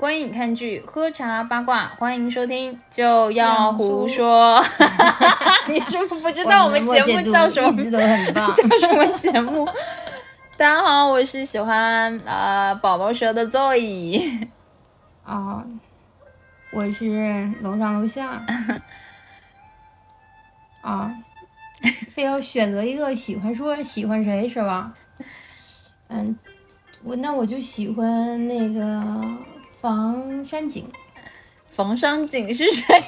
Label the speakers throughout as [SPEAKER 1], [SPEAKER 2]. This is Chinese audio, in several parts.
[SPEAKER 1] 观影看剧、喝茶八卦，欢迎收听就要胡说。你是不是不知道我们节目叫什么？叫什么节目？大家好，我是喜欢呃宝宝蛇的 Zoe。
[SPEAKER 2] 啊，我是楼上楼下。啊，非要选择一个喜欢说喜欢谁是吧？嗯，我那我就喜欢那个房山景。
[SPEAKER 1] 房山景是谁呀？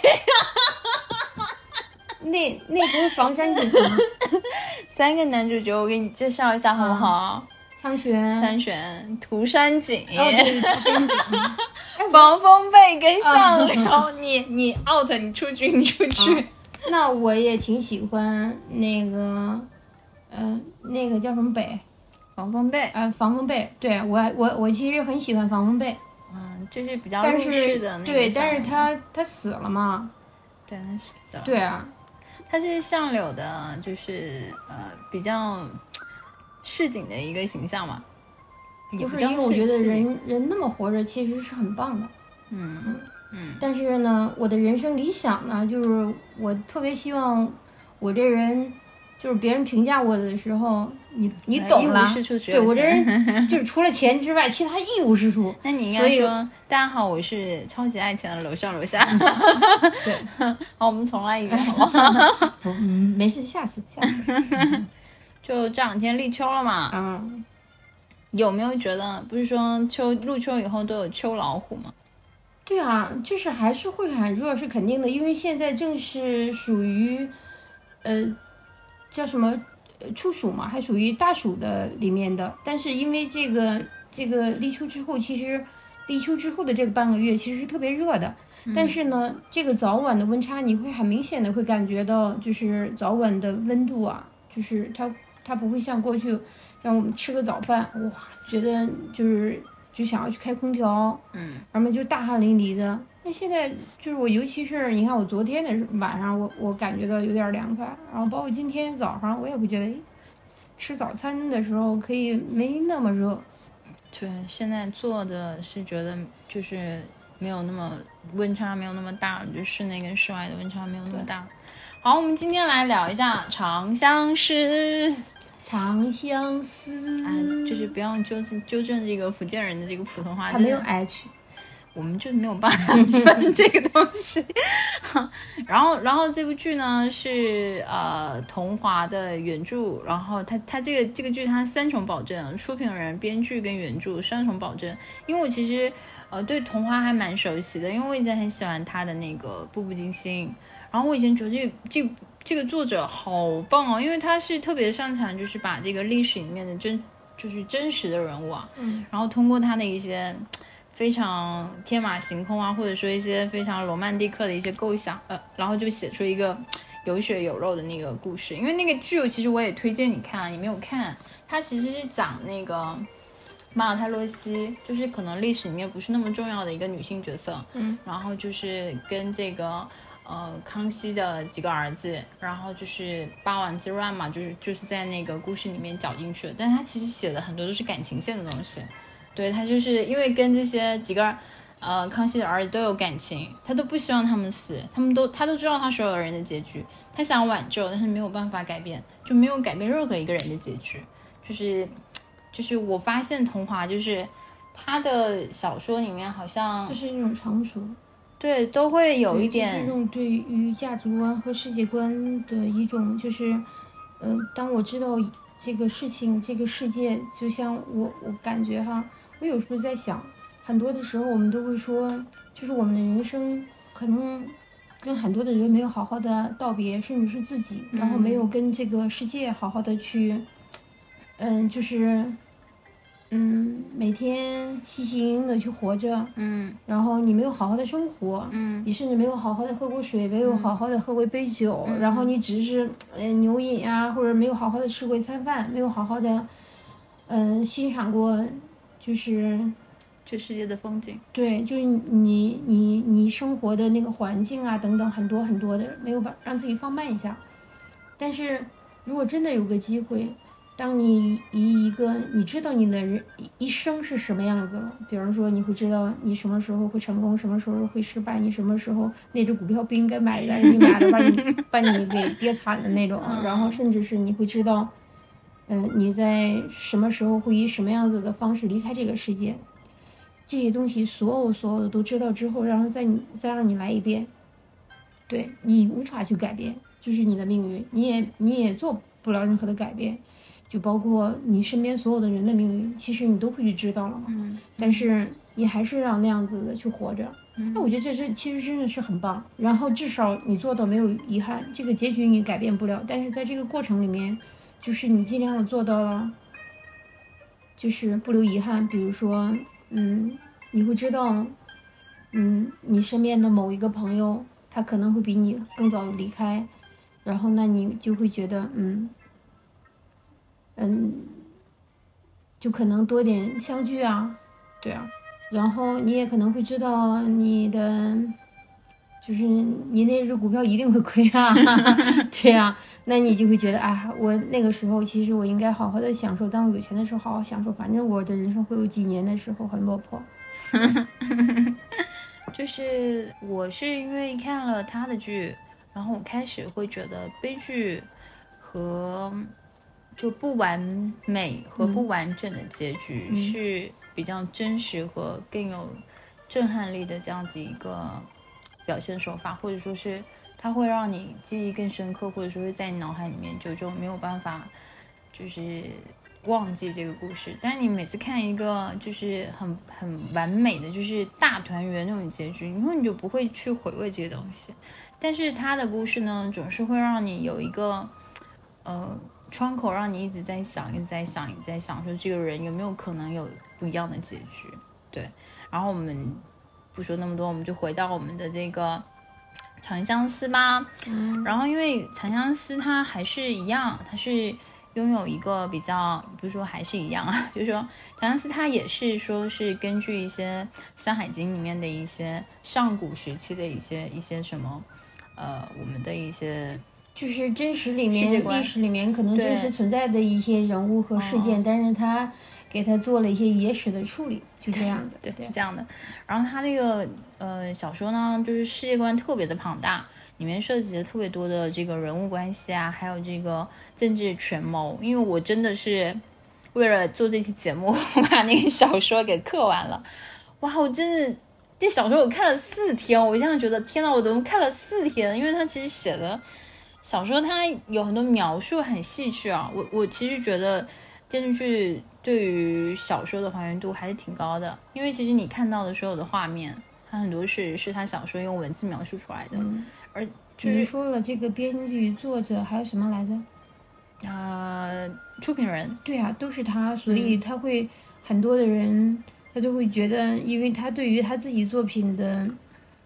[SPEAKER 2] 那那不是房山景吗？
[SPEAKER 1] 三个男主角，我给你介绍一下好不好？
[SPEAKER 2] 苍玄、
[SPEAKER 1] 苍玄、涂山璟、
[SPEAKER 2] 哦对，涂山景。
[SPEAKER 1] 防风背跟相柳。你你 out，你出去，你出去。
[SPEAKER 2] 那我也挺喜欢那个，嗯，那个叫什么北？
[SPEAKER 1] 防风背。
[SPEAKER 2] 呃，防风背。对我我我其实很喜欢防风背。
[SPEAKER 1] 嗯，就是比较
[SPEAKER 2] 但
[SPEAKER 1] 入世
[SPEAKER 2] 是
[SPEAKER 1] 的那个
[SPEAKER 2] 对，但是他他死了嘛？
[SPEAKER 1] 对他死了。
[SPEAKER 2] 对啊，
[SPEAKER 1] 他是相柳的，就是呃比较市井的一个形象嘛。也不叫
[SPEAKER 2] 就是因为我觉得人人那么活着其实是很棒的。
[SPEAKER 1] 嗯嗯
[SPEAKER 2] 但是呢，我的人生理想呢，就是我特别希望我这人，就是别人评价我的时候，你你
[SPEAKER 1] 呃
[SPEAKER 2] 懂了对我这人 就是除了钱之外，其他一无是处。
[SPEAKER 1] 那你应该说，大家好，我是超级爱钱的楼上楼下。
[SPEAKER 2] 对，
[SPEAKER 1] 好，我们重来一遍，好不好？
[SPEAKER 2] 不，嗯，没事，下次下次。
[SPEAKER 1] 就这两天立秋了嘛，
[SPEAKER 2] 嗯，
[SPEAKER 1] 有没有觉得不是说秋入秋以后都有秋老虎吗？
[SPEAKER 2] 对啊，就是还是会很热是肯定的，因为现在正是属于，呃，叫什么呃处暑嘛，还属于大暑的里面的。但是因为这个这个立秋之后，其实立秋之后的这个半个月其实是特别热的。但是呢，这个早晚的温差你会很明显的会感觉到，就是早晚的温度啊，就是它它不会像过去，像我们吃个早饭，哇，觉得就是就想要去开空调，
[SPEAKER 1] 嗯，
[SPEAKER 2] 然后就大汗淋漓的。那现在就是我，尤其是你看我昨天的晚上，我我感觉到有点凉快，然后包括今天早上，我也不觉得，诶吃早餐的时候可以没那么热。
[SPEAKER 1] 对，现在做的是觉得就是没有那么温差没有那么大了，就室内跟室外的温差没有那么大。好，我们今天来聊一下《长相思》。
[SPEAKER 2] 长相思，
[SPEAKER 1] 啊，就是不要纠正纠正这个福建人的这个普通话，
[SPEAKER 2] 他没有 H，
[SPEAKER 1] 我们就没有办法分这个东西。然后，然后这部剧呢是呃桐华的原著，然后他他这个这个剧他三重保证，出品人、编剧跟原著三重保证。因为我其实呃对桐华还蛮熟悉的，因为我以前很喜欢他的那个《步步惊心》，然后我以前觉得这个这这个作者好棒哦，因为他是特别擅长就是把这个历史里面的真就是真实的人物啊，
[SPEAKER 2] 嗯，
[SPEAKER 1] 然后通过他的一些非常天马行空啊，或者说一些非常罗曼蒂克的一些构想，呃，然后就写出一个有血有肉的那个故事。因为那个剧，其实我也推荐你看，你没有看，它其实是讲那个马尔泰洛西，就是可能历史里面不是那么重要的一个女性角色，
[SPEAKER 2] 嗯，
[SPEAKER 1] 然后就是跟这个。呃，康熙的几个儿子，然后就是八王之乱嘛，就是就是在那个故事里面搅进去的。但是他其实写的很多都是感情线的东西，对他就是因为跟这些几个呃康熙的儿子都有感情，他都不希望他们死，他们都他都知道他所有人的结局，他想挽救，但是没有办法改变，就没有改变任何一个人的结局。就是就是我发现桐华就是他的小说里面好像
[SPEAKER 2] 这是一种成熟，
[SPEAKER 1] 对都会有一点
[SPEAKER 2] 这种对于价值观和世界观的一种，就是，呃，当我知道这个事情、这个世界，就像我，我感觉哈，我有时候在想，很多的时候我们都会说，就是我们的人生可能跟很多的人没有好好的道别，甚至是自己，然后没有跟这个世界好好的去，嗯，就是，嗯，每天细细盈盈的去活着，
[SPEAKER 1] 嗯。
[SPEAKER 2] 然后你没有好好的生活，
[SPEAKER 1] 嗯。
[SPEAKER 2] 你甚至没有好好的喝过水，没有好好的喝过一杯酒，
[SPEAKER 1] 嗯
[SPEAKER 2] 然后你只是呃牛饮啊，或者没有好好的吃过一餐饭，没有好好的嗯、欣赏过，就是
[SPEAKER 1] 这世界的风景。
[SPEAKER 2] 对，就是你你你生活的那个环境啊等等很多很多的，没有把让自己放慢一下。但是如果真的有个机会，当你以一个你知道你的人一生是什么样子了，比如说你会知道你什么时候会成功，什么时候会失败，你什么时候那只股票不应该买，但是你买了把你 把你给跌惨的那种，然后甚至是你会知道，嗯，你在什么时候会以什么样子的方式离开这个世界，这些东西所有所有的都知道之后，然后再你再让你来一遍，对你无法去改变，就是你的命运，你也你也做不了任何的改变。就包括你身边所有的人的命运，其实你都会去知道了嘛。
[SPEAKER 1] 嗯，
[SPEAKER 2] 但是你还是要那样子的去活着。那我觉得这是其实真的是很棒。然后至少你做到没有遗憾，这个结局你改变不了，但是在这个过程里面，就是你尽量的做到了，就是不留遗憾。比如说，嗯，你会知道，嗯，你身边的某一个朋友，他可能会比你更早离开，然后那你就会觉得，嗯。嗯，就可能多点相聚啊，对啊，然后你也可能会知道你的，就是你那只股票一定会亏啊 对啊，那你就会觉得啊，我那个时候其实我应该好好的享受，当我有钱的时候好好享受，反正我的人生会有几年的时候很落魄。
[SPEAKER 1] 就是我是因为看了他的剧，然后我开始会觉得悲剧和。就不完美和不完整的结局是比较真实和更有震撼力的这样子一个表现手法，或者说是它会让你记忆更深刻，或者说是在你脑海里面就就没有办法就是忘记这个故事。但你每次看一个就是很很完美的就是大团圆那种结局，以后你就不会去回味这些东西。但是他的故事呢，总是会让你有一个呃。窗口让你一直在想，一直在想，一直在想，说这个人有没有可能有不一样的结局？对。然后我们不说那么多，我们就回到我们的这个长相思吧。嗯。然后因为长相思它还是一样，它是拥有一个比较，不是说还是一样啊，就是说长相思它也是说是根据一些《山海经》里面的一些上古时期的一些一些什么，呃，我们的一些。
[SPEAKER 2] 就是真实里面历史里面可能真实存在的一些人物和事件，但是他给他做了一些野史的处理，就这样子，
[SPEAKER 1] 对，是这样的。然后他那个呃小说呢，就是世界观特别的庞大，里面涉及了特别多的这个人物关系啊，还有这个政治权谋。因为我真的是为了做这期节目，我把那个小说给刻完了。哇，我真的这小说我看了四天，我现在觉得天呐，我怎么看了四天？因为他其实写的。小说他有很多描述很细致啊，我我其实觉得电视剧对于小说的还原度还是挺高的，因为其实你看到的所有的画面，它很多是是他小说用文字描述出来的，而就是
[SPEAKER 2] 说了这个编剧、作者还有什么来着？
[SPEAKER 1] 呃，出品人，
[SPEAKER 2] 对啊，都是他，所以他会很多的人他就会觉得，因为他对于他自己作品的，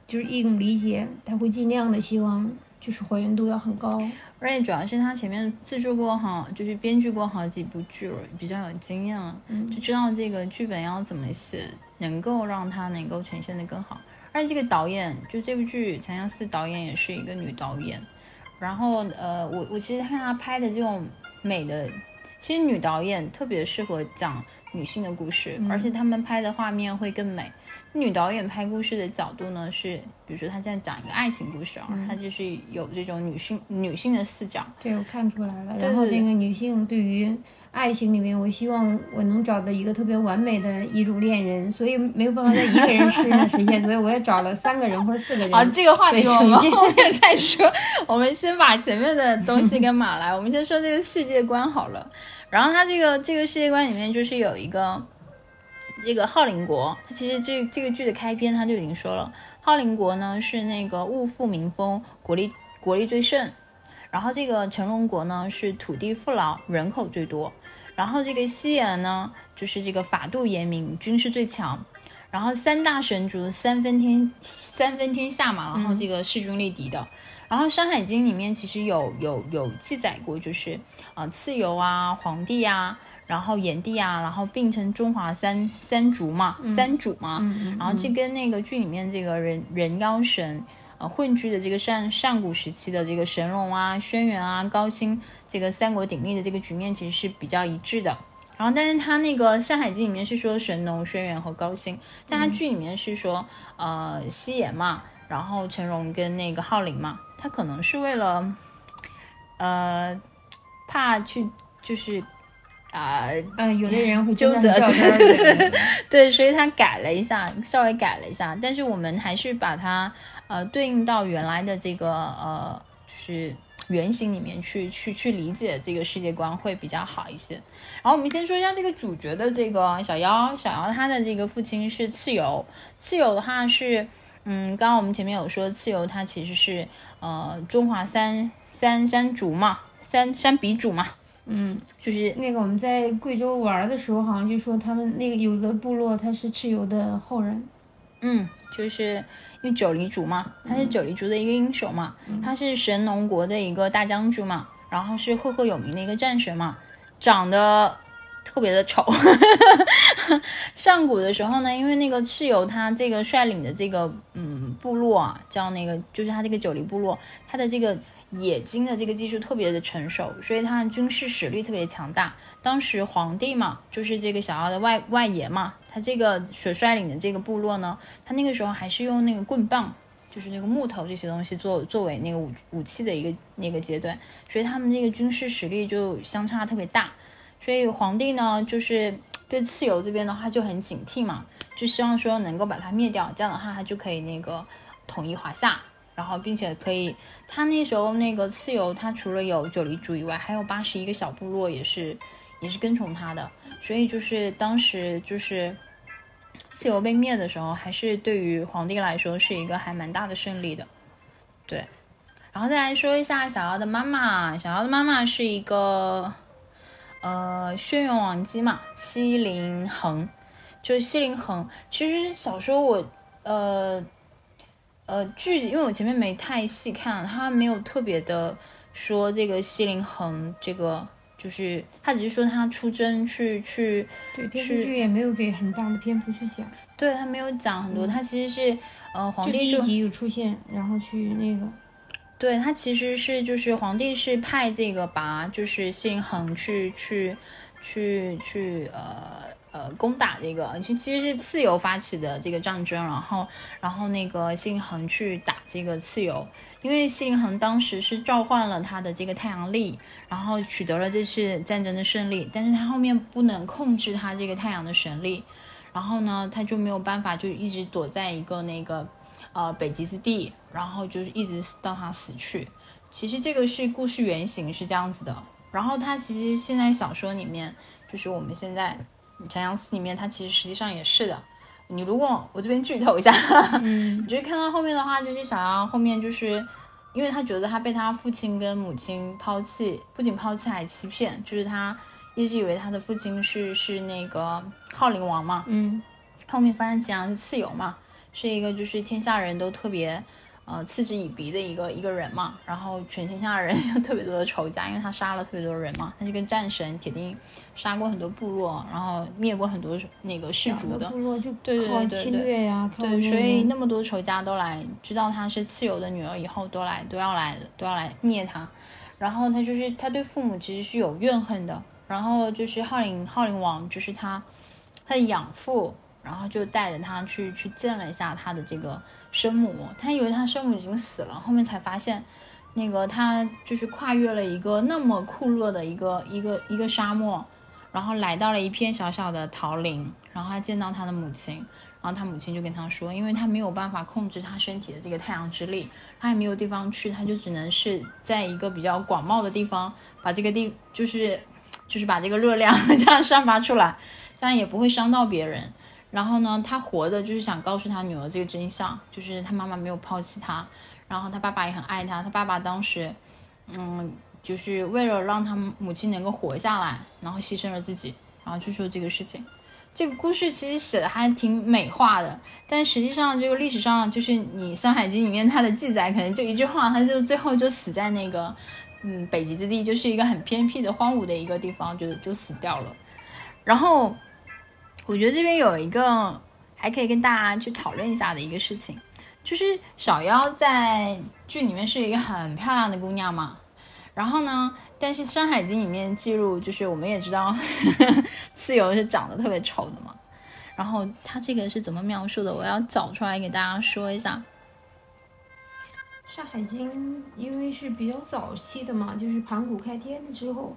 [SPEAKER 2] 就是一种理解，他会尽量的希望。就是还原度要很高，
[SPEAKER 1] 而且主要是他前面制作过哈，就是编剧过好几部剧了，比较有经验了，就知道这个剧本要怎么写，能够让他能够呈现的更好。而且这个导演，就这部剧《长相思》导演也是一个女导演。然后呃，我我其实看她拍的这种美的，其实女导演特别适合讲女性的故事，而且他们拍的画面会更美。女导演拍故事的角度呢，是比如说她在讲一个爱情故事啊，她就是有这种女性女性的视角。
[SPEAKER 2] 对，我看出来了。然后那个女性对于爱情里面，我希望我能找到一个特别完美的一种恋人，所以没有办法在一个人身上实现，所以我也找了三个人或者四个人。
[SPEAKER 1] 好，这个话题我们后面再说。我们先把前面的东西跟马来，我们先说这个世界观好了。然后它这个这个世界观里面就是有一个。这个浩林国，它其实这这个剧的开篇他就已经说了，浩林国呢是那个物富民丰，国力国力最盛，然后这个成龙国呢是土地富饶，人口最多，然后这个西岩呢就是这个法度严明，军事最强，然后三大神族三分天三分天下嘛，然后这个势均力敌的，然后《山海经》里面其实有有有记载过，就是啊蚩尤啊黄帝啊。然后炎帝啊，然后并称中华三三族嘛，三主嘛。然后这跟那个剧里面这个人人妖神，呃混居的这个上上古时期的这个神龙啊、轩辕啊、高辛这个三国鼎立的这个局面其实是比较一致的。然后，但是他那个《山海经》里面是说神农、轩辕和高辛，但他剧里面是说呃西炎嘛，然后陈荣跟那个浩林嘛，他可能是为了呃怕去就是。啊，
[SPEAKER 2] 嗯，有的人会
[SPEAKER 1] 纠
[SPEAKER 2] 正
[SPEAKER 1] 责，对对对 对，所以他改了一下，稍微改了一下，但是我们还是把它呃对应到原来的这个呃就是原型里面去去去理解这个世界观会比较好一些。然后我们先说一下这个主角的这个小妖，小妖他的这个父亲是蚩尤，蚩尤的话是嗯，刚刚我们前面有说蚩尤他其实是呃中华三三山族嘛，三山鼻祖嘛。
[SPEAKER 2] 嗯，
[SPEAKER 1] 就是
[SPEAKER 2] 那个我们在贵州玩的时候，好像就说他们那个有一个部落，他是蚩尤的后人。
[SPEAKER 1] 嗯，就是因为九黎族嘛，他是九黎族的一个英雄嘛，他是神农国的一个大将军嘛，然后是赫赫有名的一个战神嘛，长得特别的丑。上古的时候呢，因为那个蚩尤他这个率领的这个嗯部落啊，叫那个就是他这个九黎部落，他的这个。冶金的这个技术特别的成熟，所以他的军事实力特别强大。当时皇帝嘛，就是这个小奥的外外爷嘛，他这个所率领的这个部落呢，他那个时候还是用那个棍棒，就是那个木头这些东西作作为那个武武器的一个那个阶段，所以他们那个军事实力就相差特别大。所以皇帝呢，就是对蚩尤这边的话就很警惕嘛，就希望说能够把它灭掉，这样的话他就可以那个统一华夏。然后，并且可以，他那时候那个蚩尤，他除了有九黎族以外，还有八十一个小部落，也是也是跟从他的。所以就是当时就是蚩尤被灭的时候，还是对于皇帝来说是一个还蛮大的胜利的。对，然后再来说一下小妖的妈妈，小妖的妈妈是一个呃轩辕王姬嘛，西陵恒，就是西陵恒。其实小时候我呃。呃，剧因为我前面没太细看，他没有特别的说这个西陵恒，这个就是他只是说他出征去去，
[SPEAKER 2] 对电视剧也没有给很大的篇幅去讲，
[SPEAKER 1] 对他没有讲很多，他其实是呃皇帝
[SPEAKER 2] 第一集有出现，然后去那个，
[SPEAKER 1] 对他其实是就是皇帝是派这个拔就是西陵恒去去去去呃。呃，攻打这个，其其实是蚩尤发起的这个战争，然后，然后那个西陵恒去打这个蚩尤，因为西陵恒当时是召唤了他的这个太阳力，然后取得了这次战争的胜利，但是他后面不能控制他这个太阳的神力，然后呢，他就没有办法，就一直躲在一个那个呃北极之地，然后就是一直到他死去。其实这个是故事原型是这样子的，然后他其实现在小说里面就是我们现在。长相思里面，它其实实际上也是的。你如果我这边剧透一下，
[SPEAKER 2] 嗯，
[SPEAKER 1] 你就看到后面的话，就是小妖后面就是，因为他觉得他被他父亲跟母亲抛弃，不仅抛弃还欺骗，就是他一直以为他的父亲是是那个浩灵王嘛，
[SPEAKER 2] 嗯，
[SPEAKER 1] 后面发现其实是蚩尤嘛，是一个就是天下人都特别。呃，嗤之以鼻的一个一个人嘛，然后全天下的人 有特别多的仇家，因为他杀了特别多人嘛，他是个战神，铁定杀过很多部落，然后灭过很多那个氏族
[SPEAKER 2] 的部落，就。
[SPEAKER 1] 对对对对
[SPEAKER 2] 侵略呀，
[SPEAKER 1] 对，所以那么多仇家都来知道他是蚩尤的女儿以后，都来都要来都要来灭他，然后他就是他对父母其实是有怨恨的，然后就是浩灵浩灵王就是他他的养父。然后就带着他去去见了一下他的这个生母，他以为他生母已经死了，后面才发现，那个他就是跨越了一个那么酷热的一个一个一个沙漠，然后来到了一片小小的桃林，然后他见到他的母亲，然后他母亲就跟他说，因为他没有办法控制他身体的这个太阳之力，他也没有地方去，他就只能是在一个比较广袤的地方把这个地就是就是把这个热量 这样散发出来，这样也不会伤到别人。然后呢，他活的就是想告诉他女儿这个真相，就是他妈妈没有抛弃他，然后他爸爸也很爱他。他爸爸当时，嗯，就是为了让他母亲能够活下来，然后牺牲了自己，然后就说这个事情。这个故事其实写的还挺美化的，但实际上这个历史上就是你《山海经》里面它的记载，可能就一句话，他就最后就死在那个，嗯，北极之地，就是一个很偏僻的荒芜的一个地方，就就死掉了。然后。我觉得这边有一个还可以跟大家去讨论一下的一个事情，就是小妖在剧里面是一个很漂亮的姑娘嘛，然后呢，但是《山海经》里面记录，就是我们也知道 蚩尤是长得特别丑的嘛。然后他这个是怎么描述的？我要找出来给大家说一下。
[SPEAKER 2] 《山海经》因为是比较早期的嘛，就是盘古开天之后，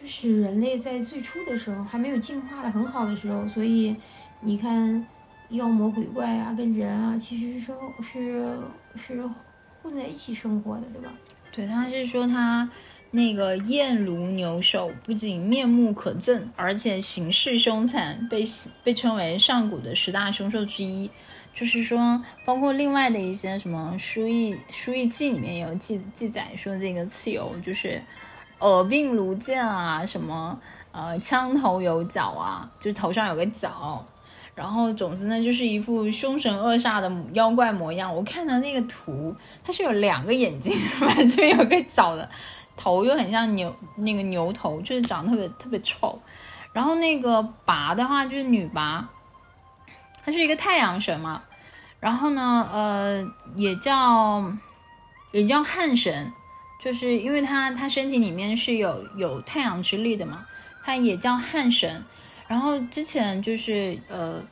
[SPEAKER 2] 就是人类在最初的时候还没有进化的很好的时候，所以你看。妖魔鬼怪啊，跟人啊，其实是，是是混在一起生活的，对吧？
[SPEAKER 1] 对，他是说他那个燕如牛首，不仅面目可憎，而且形势凶残，被被称为上古的十大凶兽之一。就是说，包括另外的一些什么《书艺书艺记》里面也有记记载说，这个蚩尤就是耳鬓如剑啊，什么呃枪头有角啊，就头上有个角。然后总之呢，就是一副凶神恶煞的妖怪模样。我看的那个图，它是有两个眼睛，这边有个角的，头又很像牛那个牛头，就是长得特别特别丑。然后那个拔的话就是女拔，它是一个太阳神嘛。然后呢，呃，也叫也叫汉神，就是因为他他身体里面是有有太阳之力的嘛，他也叫汉神。然后之前就是呃，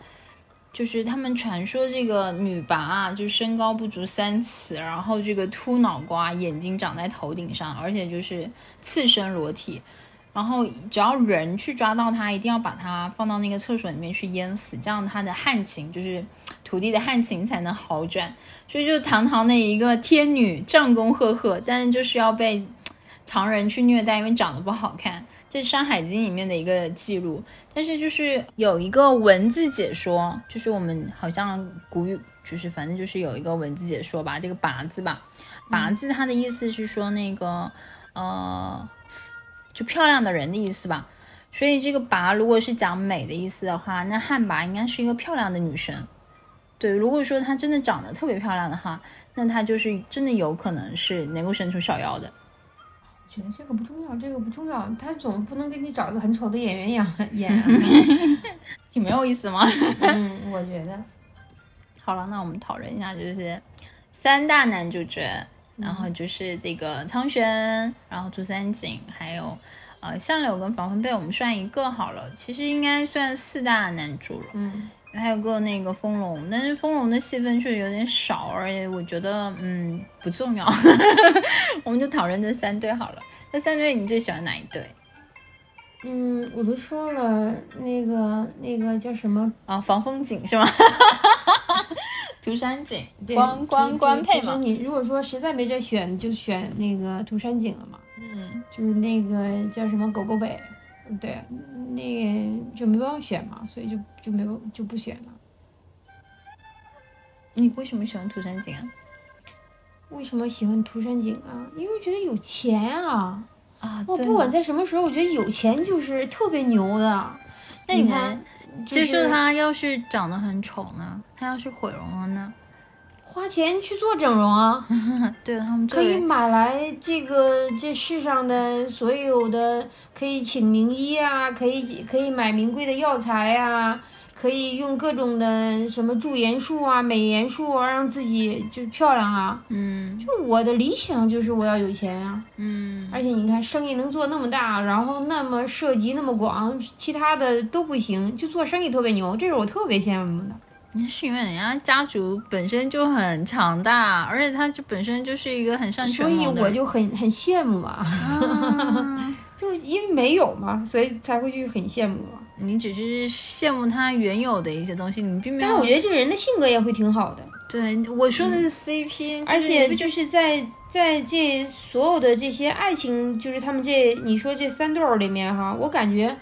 [SPEAKER 1] 就是他们传说这个女拔啊，就身高不足三尺，然后这个秃脑瓜，眼睛长在头顶上，而且就是赤身裸体，然后只要人去抓到它，一定要把它放到那个厕所里面去淹死，这样它的旱情就是土地的旱情才能好转。所以就堂堂的一个天女，战功赫赫，但是就是要被常人去虐待，因为长得不好看。这是《山海经》里面的一个记录，但是就是有一个文字解说，就是我们好像古语，就是反正就是有一个文字解说吧，这个“拔”字吧，“拔”字它的意思是说那个呃，就漂亮的人的意思吧。所以这个“拔”如果是讲美的意思的话，那汉拔应该是一个漂亮的女生。对，如果说她真的长得特别漂亮的话，那她就是真的有可能是能够生出小妖的。
[SPEAKER 2] 我觉得这个不重要，这个不重要，他总不能给你找一个很丑的演员 演演，
[SPEAKER 1] 挺没有意思吗？
[SPEAKER 2] 嗯，我觉得。
[SPEAKER 1] 好了，那我们讨论一下，就是三大男主角，然后就是这个苍玄，然后涂三璟，还有呃相柳跟防风被，我们算一个好了，其实应该算四大男主了。
[SPEAKER 2] 嗯。
[SPEAKER 1] 还有个那个风龙，但是风龙的戏份确实有点少，而且我觉得嗯不重要，我们就讨论这三对好了。那三对你最喜欢哪一对？
[SPEAKER 2] 嗯，我都说了，那个那个叫什么
[SPEAKER 1] 啊？防风景是吗？涂山璟，官官官配嘛。
[SPEAKER 2] 你如果说实在没这选，就选那个涂山璟了嘛。
[SPEAKER 1] 嗯，
[SPEAKER 2] 就是那个叫什么狗狗北。对，那个就没办法选嘛，所以就就没有就不选了。
[SPEAKER 1] 你为什么喜欢涂山璟啊？
[SPEAKER 2] 为什么喜欢涂山璟啊？因为觉得有钱啊！
[SPEAKER 1] 啊，
[SPEAKER 2] 我不管在什么时候，我觉得有钱就是特别牛的。那你看，
[SPEAKER 1] 接受他要是长得很丑呢？他要是毁容了呢？
[SPEAKER 2] 花钱去做整容啊，
[SPEAKER 1] 对他们
[SPEAKER 2] 可以买来这个这世上的所有的，可以请名医啊，可以可以买名贵的药材啊，可以用各种的什么驻颜术啊、美颜术啊，让自己就漂亮啊。
[SPEAKER 1] 嗯，
[SPEAKER 2] 就我的理想就是我要有钱啊。
[SPEAKER 1] 嗯，
[SPEAKER 2] 而且你看生意能做那么大，然后那么涉及那么广，其他的都不行，就做生意特别牛，这是我特别羡慕的。
[SPEAKER 1] 是因为人家家族本身就很强大，而且他就本身就是一个很善权
[SPEAKER 2] 所以我就很很羡慕嘛，就是因为没有嘛，所以才会去很羡慕嘛。
[SPEAKER 1] 你只是羡慕他原有的一些东西，你并没有。
[SPEAKER 2] 但我觉得这人的性格也会挺好的。
[SPEAKER 1] 对，我说的是 CP，
[SPEAKER 2] 而且就是在在这所有的这些爱情，就是他们这你说这三对儿里面哈，我感觉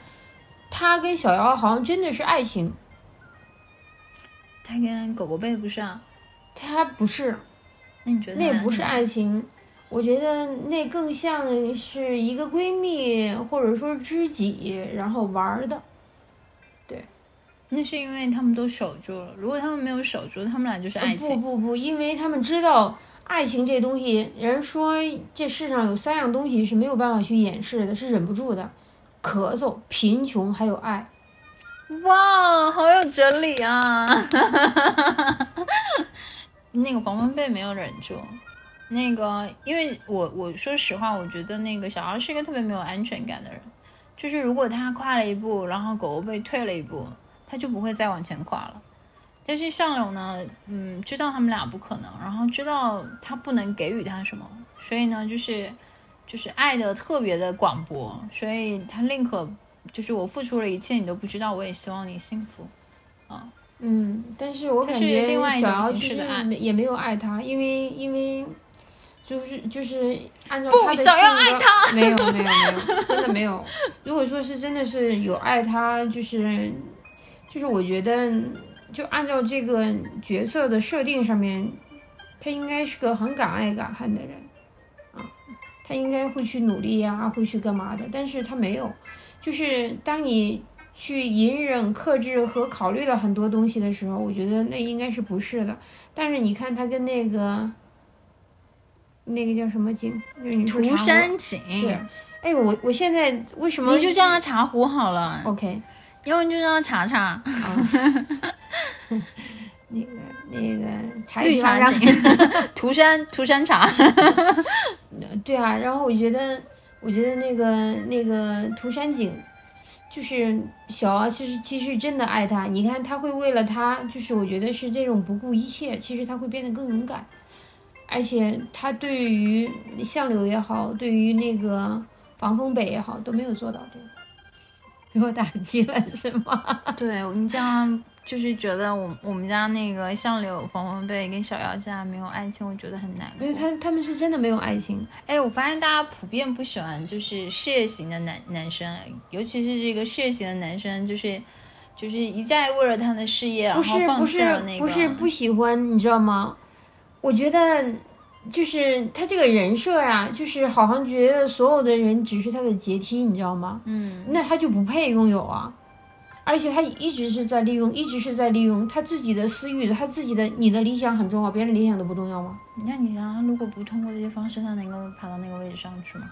[SPEAKER 2] 他跟小姚好像真的是爱情。
[SPEAKER 1] 他跟狗狗贝不是啊，
[SPEAKER 2] 他不是，
[SPEAKER 1] 那你觉得
[SPEAKER 2] 那也不是爱情？我觉得那更像是一个闺蜜或者说知己，然后玩的。对，
[SPEAKER 1] 那是因为他们都守住了。如果他们没有守住，他们俩就是爱
[SPEAKER 2] 情。不不不，因为他们知道爱情这东西，人说这世上有三样东西是没有办法去掩饰的，是忍不住的：咳嗽、贫穷还有爱。
[SPEAKER 1] 哇，好有哲理啊！那个黄蜂贝没有忍住。那个，因为我我说实话，我觉得那个小孩是一个特别没有安全感的人，就是如果他跨了一步，然后狗狗被退了一步，他就不会再往前跨了。但是相柳呢，嗯，知道他们俩不可能，然后知道他不能给予他什么，所以呢，就是就是爱的特别的广博，所以他宁可就是我付出了一切，你都不知道，我也希望你幸福，啊，
[SPEAKER 2] 嗯，但是我感觉小姚其实也没有爱他，因为因为。就是就是按照他的性格，没有没有没有，真的没有。如果说是真的是有爱他，就是就是我觉得，就按照这个角色的设定上面，他应该是个很敢爱敢恨的人啊，他应该会去努力呀，会去干嘛的。但是他没有，就是当你去隐忍、克制和考虑了很多东西的时候，我觉得那应该是不是的。但是你看他跟那个。那个叫什么井？
[SPEAKER 1] 涂山井。
[SPEAKER 2] 对，哎，我我现在为什么
[SPEAKER 1] 你就叫他茶壶好了
[SPEAKER 2] ？OK，
[SPEAKER 1] 要不你就让他茶茶。
[SPEAKER 2] 那个那个茶
[SPEAKER 1] 绿茶井，涂山涂山茶。
[SPEAKER 2] 对啊，然后我觉得，我觉得那个那个涂山璟，就是小敖，其实其实真的爱他。你看他会为了他，就是我觉得是这种不顾一切，其实他会变得更勇敢。而且他对于相柳也好，对于那个防风北也好，都没有做到这个，给我打击了，是吗？
[SPEAKER 1] 对你这样就是觉得我我们家那个相柳、防风北跟小妖家没有爱情，我觉得很难过。
[SPEAKER 2] 因为他他们是真的没有爱情。
[SPEAKER 1] 哎，我发现大家普遍不喜欢就是事业型的男男生，尤其是这个事业型的男生，就是就是一再为了他的事业，然后放弃了那
[SPEAKER 2] 个。不是不是不喜欢，你知道吗？我觉得，就是他这个人设呀，就是好像觉得所有的人只是他的阶梯，你知道吗？
[SPEAKER 1] 嗯，
[SPEAKER 2] 那他就不配拥有啊！而且他一直是在利用，一直是在利用他自己的私欲，他自己的你的理想很重要，别人理想都不重要吗？
[SPEAKER 1] 你看你想，如果不通过这些方式，他能够爬到那个位置上去吗？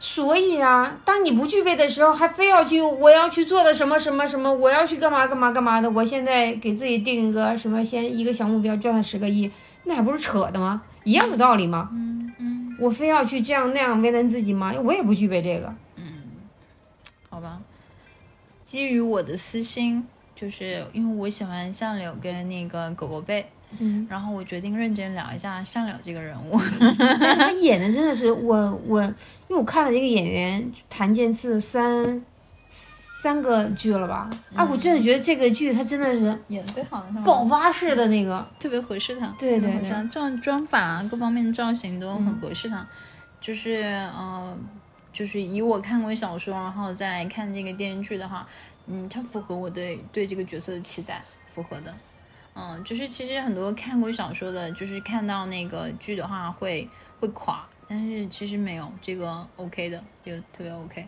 [SPEAKER 2] 所以啊，当你不具备的时候，还非要去我要去做的什么什么什么，我要去干嘛干嘛干嘛的。我现在给自己定一个什么，先一个小目标，赚十个亿。那还不是扯的吗？一样的道理吗？
[SPEAKER 1] 嗯嗯，
[SPEAKER 2] 我非要去这样那样为难自己吗？我也不具备这个。
[SPEAKER 1] 嗯，好吧。基于我的私心，就是因为我喜欢相柳跟那个狗狗贝，
[SPEAKER 2] 嗯，
[SPEAKER 1] 然后我决定认真聊一下相柳这个人物。
[SPEAKER 2] 他演的真的是我我，因为我看了这个演员谭健次三。三个剧了吧？啊，我真的觉得这个剧它真的是
[SPEAKER 1] 演的最好的，
[SPEAKER 2] 爆发式的那个，
[SPEAKER 1] 特别合适他。
[SPEAKER 2] 对对对，
[SPEAKER 1] 这样妆法啊，各方面的造型都很合适他。就是呃，就是以我看过小说，然后再来看这个电视剧的话，嗯，他符合我对对这个角色的期待，符合的。嗯，就是其实很多看过小说的，就是看到那个剧的话会会垮，但是其实没有这个 OK 的，就特别 OK。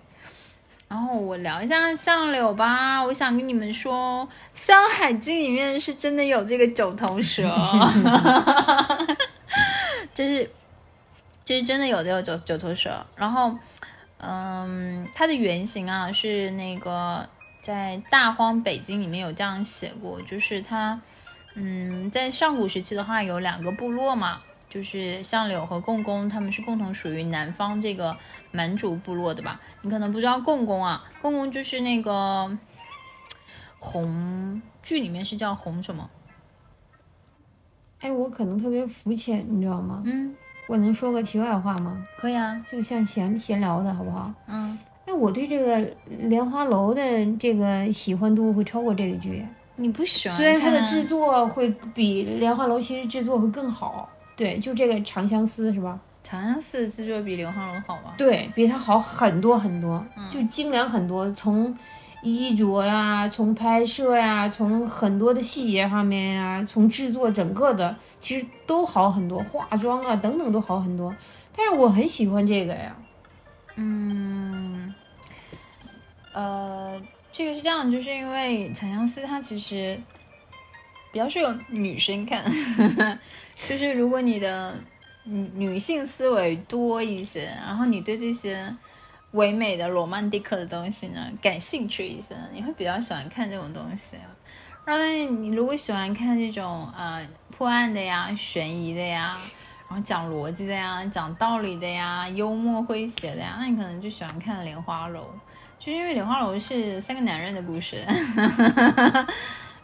[SPEAKER 1] 然后我聊一下相柳吧，我想跟你们说，《山海经》里面是真的有这个九头蛇，这是这是真的有这个九九头蛇。然后，嗯，它的原型啊是那个在《大荒北经》里面有这样写过，就是它，嗯，在上古时期的话有两个部落嘛。就是相柳和共工，他们是共同属于南方这个蛮族部落的吧？你可能不知道共工啊，共工就是那个红剧里面是叫红什么？
[SPEAKER 2] 哎，我可能特别肤浅，你知道吗？
[SPEAKER 1] 嗯，
[SPEAKER 2] 我能说个题外话吗？
[SPEAKER 1] 可以啊，
[SPEAKER 2] 就像闲闲聊的好不好？
[SPEAKER 1] 嗯，
[SPEAKER 2] 哎，我对这个莲花楼的这个喜欢度会超过这个剧。
[SPEAKER 1] 你不喜欢？
[SPEAKER 2] 虽然它的制作会比莲花楼其实制作会更好。对，就这个《长相思》是吧？
[SPEAKER 1] 《长相思》制作比《刘浩龙》好吗？
[SPEAKER 2] 对比他好很多很多，就精良很多。从衣着呀，从拍摄呀，从很多的细节上面呀，从制作整个的，其实都好很多，化妆啊等等都好很多。但是我很喜欢这个呀。
[SPEAKER 1] 嗯，呃，这个是这样，就是因为《长相思》它其实比较适合女生看。就是如果你的女女性思维多一些，然后你对这些唯美的罗曼蒂克的东西呢感兴趣一些，你会比较喜欢看这种东西。然后你如果喜欢看这种呃破案的呀、悬疑的呀，然后讲逻辑的呀、讲道理的呀、幽默诙谐的呀，那你可能就喜欢看《莲花楼》，就是因为《莲花楼》是三个男人的故事，哈哈哈哈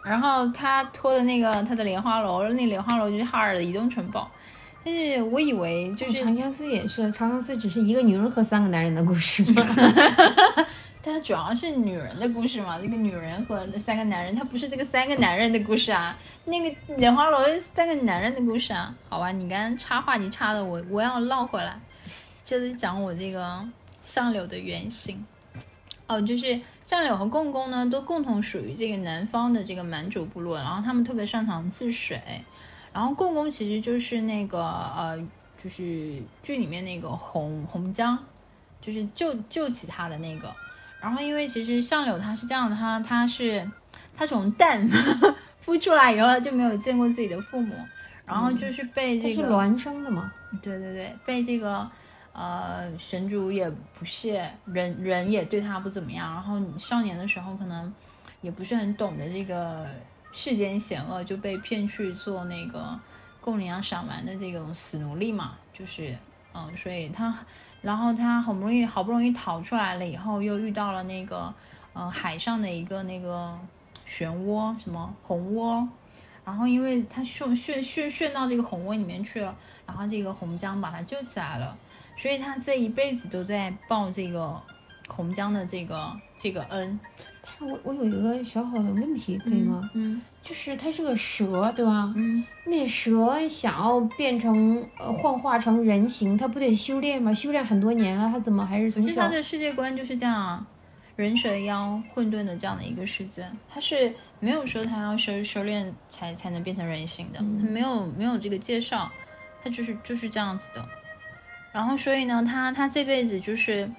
[SPEAKER 1] 然后他拖的那个他的莲花楼，那莲花楼就是哈尔的移动城堡。但是我以为就是
[SPEAKER 2] 长相思也是，长相思只是一个女人和三个男人的故事。
[SPEAKER 1] 它主要是女人的故事嘛，这个女人和三个男人，它不是这个三个男人的故事啊。那个莲花楼三个男人的故事啊，好吧，你刚刚插话题插的我我要唠回来，接着讲我这个相柳的原型。哦，就是相柳和共工呢，都共同属于这个南方的这个蛮族部落，然后他们特别擅长治水。然后共工其实就是那个呃，就是剧里面那个红红江，就是救救起他的那个。然后，因为其实相柳他是这样的，他他是他从蛋 孵出来以后，他就没有见过自己的父母，然后就是被这
[SPEAKER 2] 个是孪生的嘛，
[SPEAKER 1] 对对对，被这个呃神主也不屑，人人也对他不怎么样。然后少年的时候可能也不是很懂得这个世间险恶，就被骗去做那个供领养赏玩的这种死奴隶嘛，就是嗯，所以他。然后他好不容易好不容易逃出来了以后，又遇到了那个，呃，海上的一个那个漩涡，什么红涡。然后因为他炫炫炫炫到这个红涡里面去了，然后这个红江把他救起来了，所以他这一辈子都在报这个红江的这个这个恩。
[SPEAKER 2] 我我有一个小小的问题，可以吗？
[SPEAKER 1] 嗯，
[SPEAKER 2] 就是它是个蛇，对吧？
[SPEAKER 1] 嗯，
[SPEAKER 2] 那蛇想要变成呃幻化成人形，它不得修炼吗？修炼很多年了，它怎么还是从小？
[SPEAKER 1] 其实它的世界观就是这样啊，人蛇妖混沌的这样的一个世界，它是没有说它要修修炼才才能变成人形的，它没有没有这个介绍，它就是就是这样子的。然后所以呢，他他这辈子就是。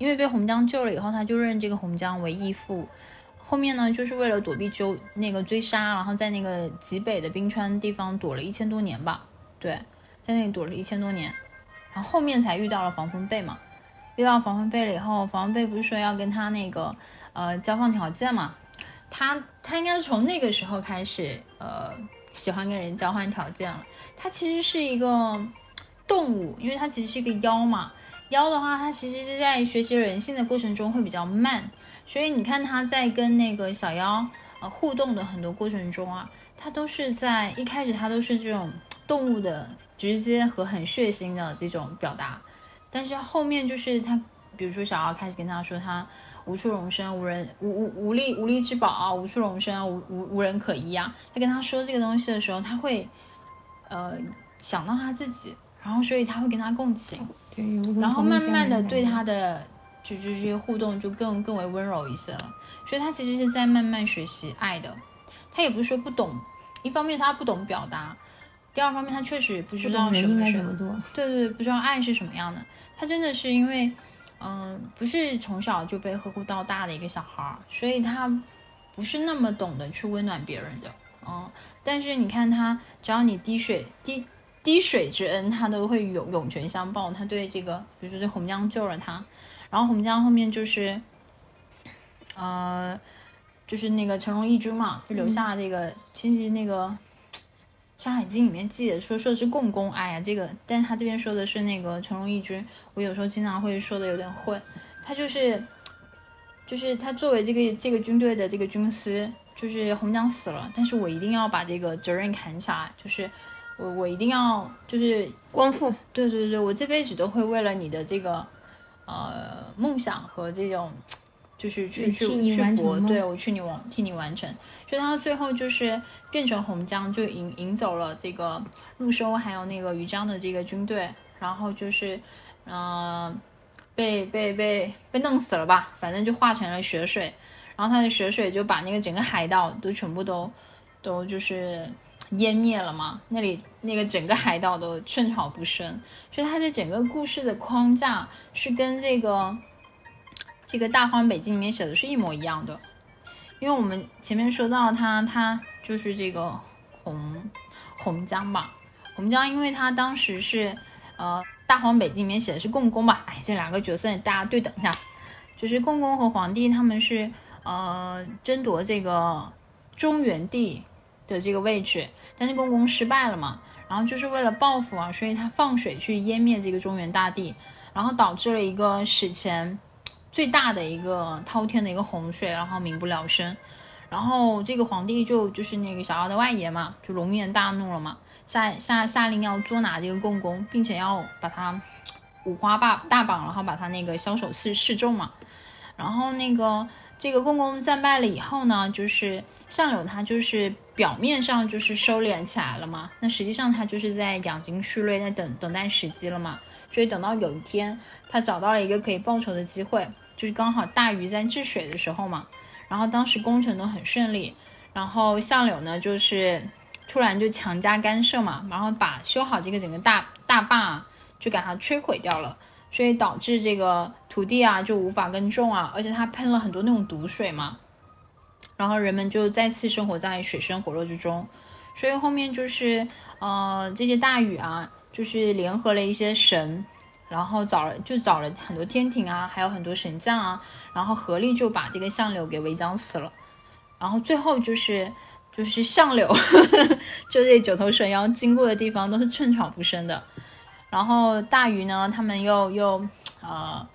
[SPEAKER 1] 因为被红江救了以后，他就认这个红江为义父。后面呢，就是为了躲避追那个追杀，然后在那个极北的冰川地方躲了一千多年吧。对，在那里躲了一千多年，然后后面才遇到了防风贝嘛。遇到防风贝了以后，防风贝不是说要跟他那个呃交换条件嘛？他他应该是从那个时候开始呃喜欢跟人交换条件了。他其实是一个动物，因为它其实是一个妖嘛。妖的话，它其实是在学习人性的过程中会比较慢，所以你看它在跟那个小妖呃互动的很多过程中啊，它都是在一开始它都是这种动物的直接和很血腥的这种表达，但是后面就是它，比如说小妖开始跟他说他无处容身，无人无无无力无力之宝啊，无处容身，无无无人可依啊，他跟他说这个东西的时候，他会呃想到他自己，然后所以他会跟他共情。然后慢慢的对他的就就这些互动就更更为温柔一些了，所以他其实是在慢慢学习爱的。他也不是说不懂，一方面他不懂表达，第二方面他确实不知道什么
[SPEAKER 2] 是怎么做。
[SPEAKER 1] 对对，不知道爱是什么样的。他真的是因为，嗯，不是从小就被呵护到大的一个小孩，所以他不是那么懂得去温暖别人的。嗯，但是你看他，只要你滴水滴。滴水之恩，他都会涌涌泉相报。他对这个，比如说对红江救了他，然后红江后面就是，呃，就是那个陈荣义军嘛，就留下这个。其实那个《山海经》里面记得说说的是共工，哎呀，这个，但他这边说的是那个陈荣义军。我有时候经常会说的有点混。他就是，就是他作为这个这个军队的这个军师，就是红江死了，但是我一定要把这个责任扛起来，就是。我我一定要就是
[SPEAKER 2] 光复，
[SPEAKER 1] 对对对，我这辈子都会为了你的这个呃梦想和这种就是去去去搏，对我去你完替你完成。所以他最后就是变成红江，就引引走了这个陆收还有那个于江的这个军队，然后就是嗯被被被被弄死了吧，反正就化成了血水，然后他的血水就把那个整个海岛都全部都都就是。湮灭了吗？那里那个整个海岛都寸草不生，所以它的整个故事的框架是跟这个这个《大荒北经》里面写的是一模一样的。因为我们前面说到它，它就是这个红红江吧，红江，因为它当时是呃《大荒北经》里面写的是共工吧，哎，这两个角色大家对等一下，就是共工和皇帝他们是呃争夺这个。中原地的这个位置，但是共工失败了嘛，然后就是为了报复啊，所以他放水去淹灭这个中原大地，然后导致了一个史前最大的一个滔天的一个洪水，然后民不聊生。然后这个皇帝就就是那个小妖的外爷嘛，就龙颜大怒了嘛，下下下令要捉拿这个共工，并且要把他五花大大绑，然后把他那个枭首示示众嘛。然后那个这个共工战败了以后呢，就是相柳他就是表面上就是收敛起来了嘛，那实际上他就是在养精蓄锐，在等等待时机了嘛。所以等到有一天他找到了一个可以报仇的机会，就是刚好大禹在治水的时候嘛。然后当时工程都很顺利，然后相柳呢就是突然就强加干涉嘛，然后把修好这个整个大大坝就给它摧毁掉了，所以导致这个土地啊就无法耕种啊，而且它喷了很多那种毒水嘛，然后人们就再次生活在水深火热之中，所以后面就是呃这些大禹啊就是联合了一些神。然后找了就找了很多天庭啊，还有很多神将啊，然后合力就把这个相柳给围剿死了。然后最后就是就是相柳，就这九头神妖经过的地方都是寸草不生的。然后大禹呢，他们又又呃。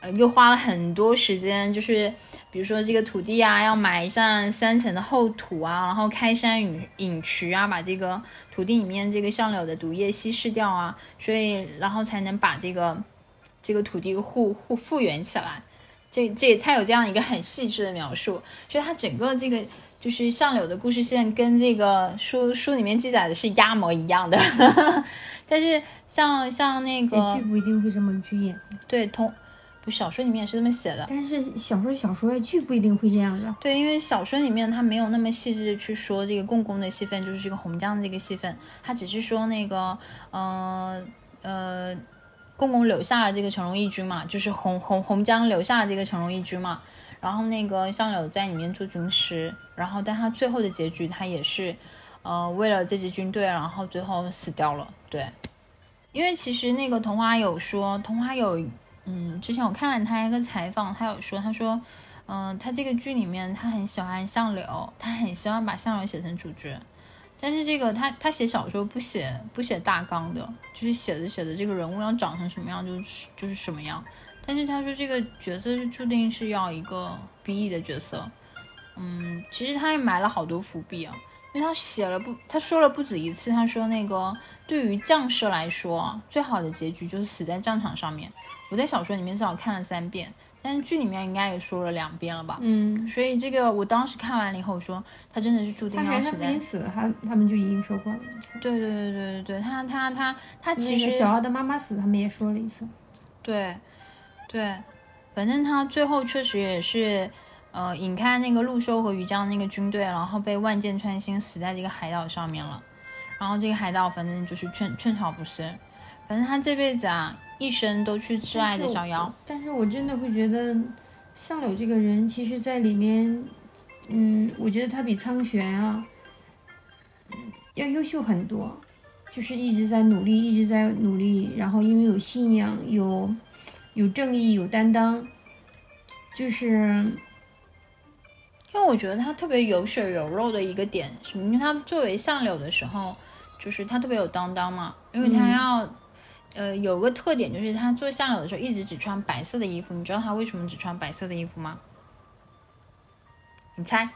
[SPEAKER 1] 呃，又花了很多时间，就是比如说这个土地啊，要埋上三层的厚土啊，然后开山引引渠啊，把这个土地里面这个橡柳的毒液稀释掉啊，所以然后才能把这个这个土地复复复原起来。这这它有这样一个很细致的描述，所以它整个这个就是橡柳的故事线跟这个书书里面记载的是一模一样的。但是像像那个
[SPEAKER 2] 剧不一定会这么去演，
[SPEAKER 1] 对同。小说里面也是这么写的，
[SPEAKER 2] 但是小说小说剧不一定会这样的。
[SPEAKER 1] 对，因为小说里面他没有那么细致的去说这个共工的戏份，就是这个红将的这个戏份，他只是说那个，呃呃，共工留下了这个成龙义军嘛，就是洪洪洪江留下了这个成龙义军嘛，然后那个相柳在里面做军师，然后但他最后的结局他也是，呃，为了这支军队，然后最后死掉了。对，因为其实那个童话有说，童话有。嗯，之前我看了他一个采访，他有说，他说，嗯，他这个剧里面他很喜欢相柳，他很希望把相柳写成主角，但是这个他他写小说不写不写大纲的，就是写着写着这个人物要长成什么样就是就是什么样，但是他说这个角色是注定是要一个 BE 的角色，嗯，其实他也埋了好多伏笔啊，因为他写了不他说了不止一次，他说那个对于将士来说，最好的结局就是死在战场上面。我在小说里面至少看了三遍，但是剧里面应该也说了两遍了吧？
[SPEAKER 2] 嗯，
[SPEAKER 1] 所以这个我当时看完了以后，我说他真的是注定要死。
[SPEAKER 2] 他死了，他他们就已经说过了一次。
[SPEAKER 1] 对对对对对对，他他他他其实
[SPEAKER 2] 小奥的妈妈死，他们也说了一次。
[SPEAKER 1] 对对，反正他最后确实也是，呃，引开那个陆收和于江那个军队，然后被万箭穿心，死在这个海岛上面了。然后这个海岛反正就是寸寸草不生，反正他这辈子啊。一生都去挚爱的小妖，
[SPEAKER 2] 但是我真的会觉得，相柳这个人，其实在里面，嗯，我觉得他比苍玄啊，要优秀很多，就是一直在努力，一直在努力，然后因为有信仰，有有正义，有担当，就是，因
[SPEAKER 1] 为我觉得他特别有血有肉的一个点，什么？因为他作为相柳的时候，就是他特别有担当嘛，因为他要。呃，有个特点就是他做相柳的时候一直只穿白色的衣服，你知道他为什么只穿白色的衣服吗？你猜？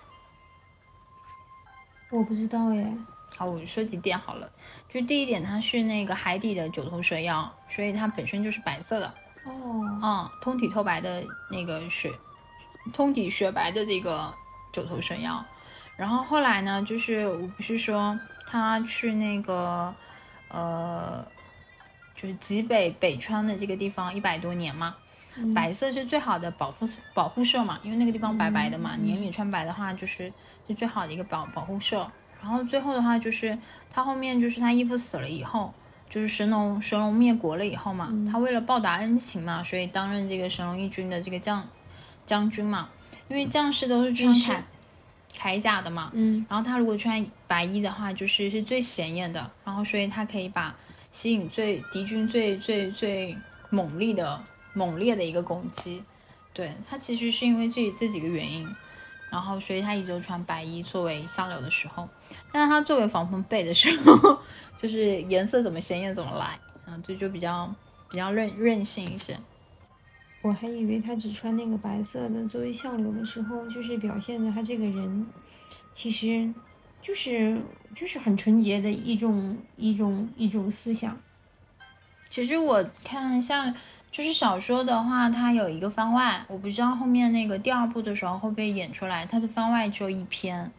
[SPEAKER 2] 我不知道耶。
[SPEAKER 1] 好，我说几点好了。就第一点，它是那个海底的九头蛇妖，所以它本身就是白色的。
[SPEAKER 2] 哦。
[SPEAKER 1] 嗯，通体透白的那个雪，通体雪白的这个九头蛇妖。然后后来呢，就是我不是说他去那个，呃。就是极北北川的这个地方一百多年嘛，白色是最好的保护保护色嘛，因为那个地方白白的嘛，年里穿白的话就是是最好的一个保保护色。然后最后的话就是他后面就是他义父死了以后，就是神龙神龙灭国了以后嘛，他为了报答恩情嘛，所以担任这个神龙义军的这个将将军嘛，因为将士都是穿铠铠甲的嘛，
[SPEAKER 2] 嗯，
[SPEAKER 1] 然后他如果穿白衣的话，就是是最显眼的，然后所以他可以把。吸引最敌军最最最猛烈的猛烈的一个攻击，对他其实是因为这这几个原因，然后所以他一直都穿白衣作为相柳的时候，但是他作为防风被的时候，就是颜色怎么鲜艳怎么来，嗯，这就比较比较任任性一些。
[SPEAKER 2] 我还以为他只穿那个白色的作为相柳的时候，就是表现的他这个人，其实就是就是很纯洁的一种一种一种思想。
[SPEAKER 1] 其实我看像。就是小说的话，它有一个番外，我不知道后面那个第二部的时候会不会演出来。它的番外只有一篇，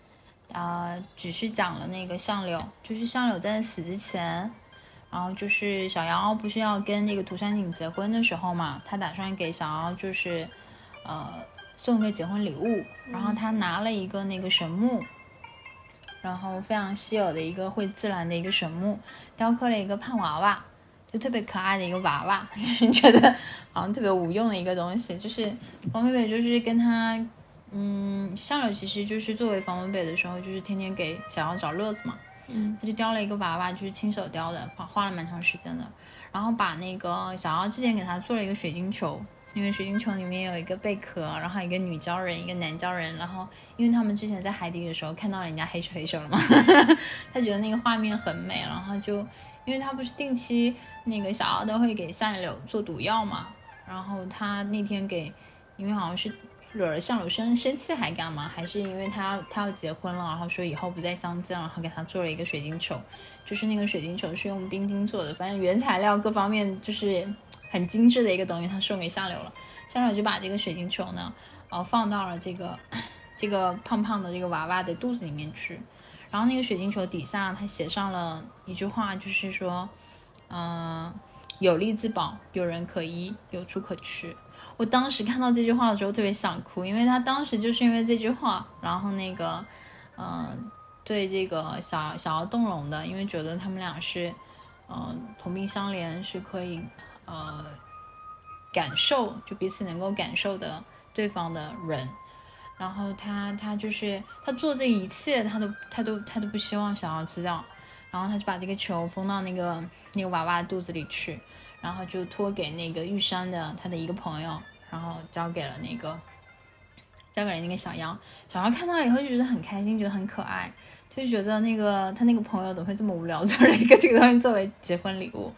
[SPEAKER 1] 啊，只是讲了那个相柳，就是相柳在死之前，然后就是小妖不是要跟那个涂山璟结婚的时候嘛，他打算给小妖就是，呃，送个结婚礼物，然后他拿了一个那个神木，然后非常稀有的一个会自然的一个神木，雕刻了一个胖娃娃。就特别可爱的一个娃娃，就是觉得好像特别无用的一个东西。就是房北北就是跟他，嗯，上柳其实就是作为房北北的时候，就是天天给小妖找乐子嘛。
[SPEAKER 2] 嗯，
[SPEAKER 1] 他就雕了一个娃娃，就是亲手雕的，花花了蛮长时间的。然后把那个小奥之前给他做了一个水晶球，那个水晶球里面有一个贝壳，然后一个女鲛人，一个男鲛人。然后因为他们之前在海底的时候看到人家黑手黑手了嘛，他觉得那个画面很美，然后就因为他不是定期。那个小奥都会给相柳做毒药嘛，然后他那天给，因为好像是惹了相柳生生气还干嘛，还是因为他他要结婚了，然后说以后不再相见了，然后给他做了一个水晶球，就是那个水晶球是用冰晶做的，反正原材料各方面就是很精致的一个东西，他送给相柳了，相柳就把这个水晶球呢，呃放到了这个这个胖胖的这个娃娃的肚子里面去，然后那个水晶球底下他写上了一句话，就是说。嗯，有力自保，有人可依，有处可去。我当时看到这句话的时候特别想哭，因为他当时就是因为这句话，然后那个，嗯，对这个小小要动容的，因为觉得他们俩是，嗯，同病相怜，是可以，呃，感受就彼此能够感受的对方的人。然后他他就是他做这一切，他都他都他都不希望小要知道。然后他就把这个球封到那个那个娃娃肚子里去，然后就托给那个玉山的他的一个朋友，然后交给了那个交给了那个小妖。小妖看到了以后就觉得很开心，觉得很可爱，就觉得那个他那个朋友怎么会这么无聊，做了一个这个东西作为结婚礼物。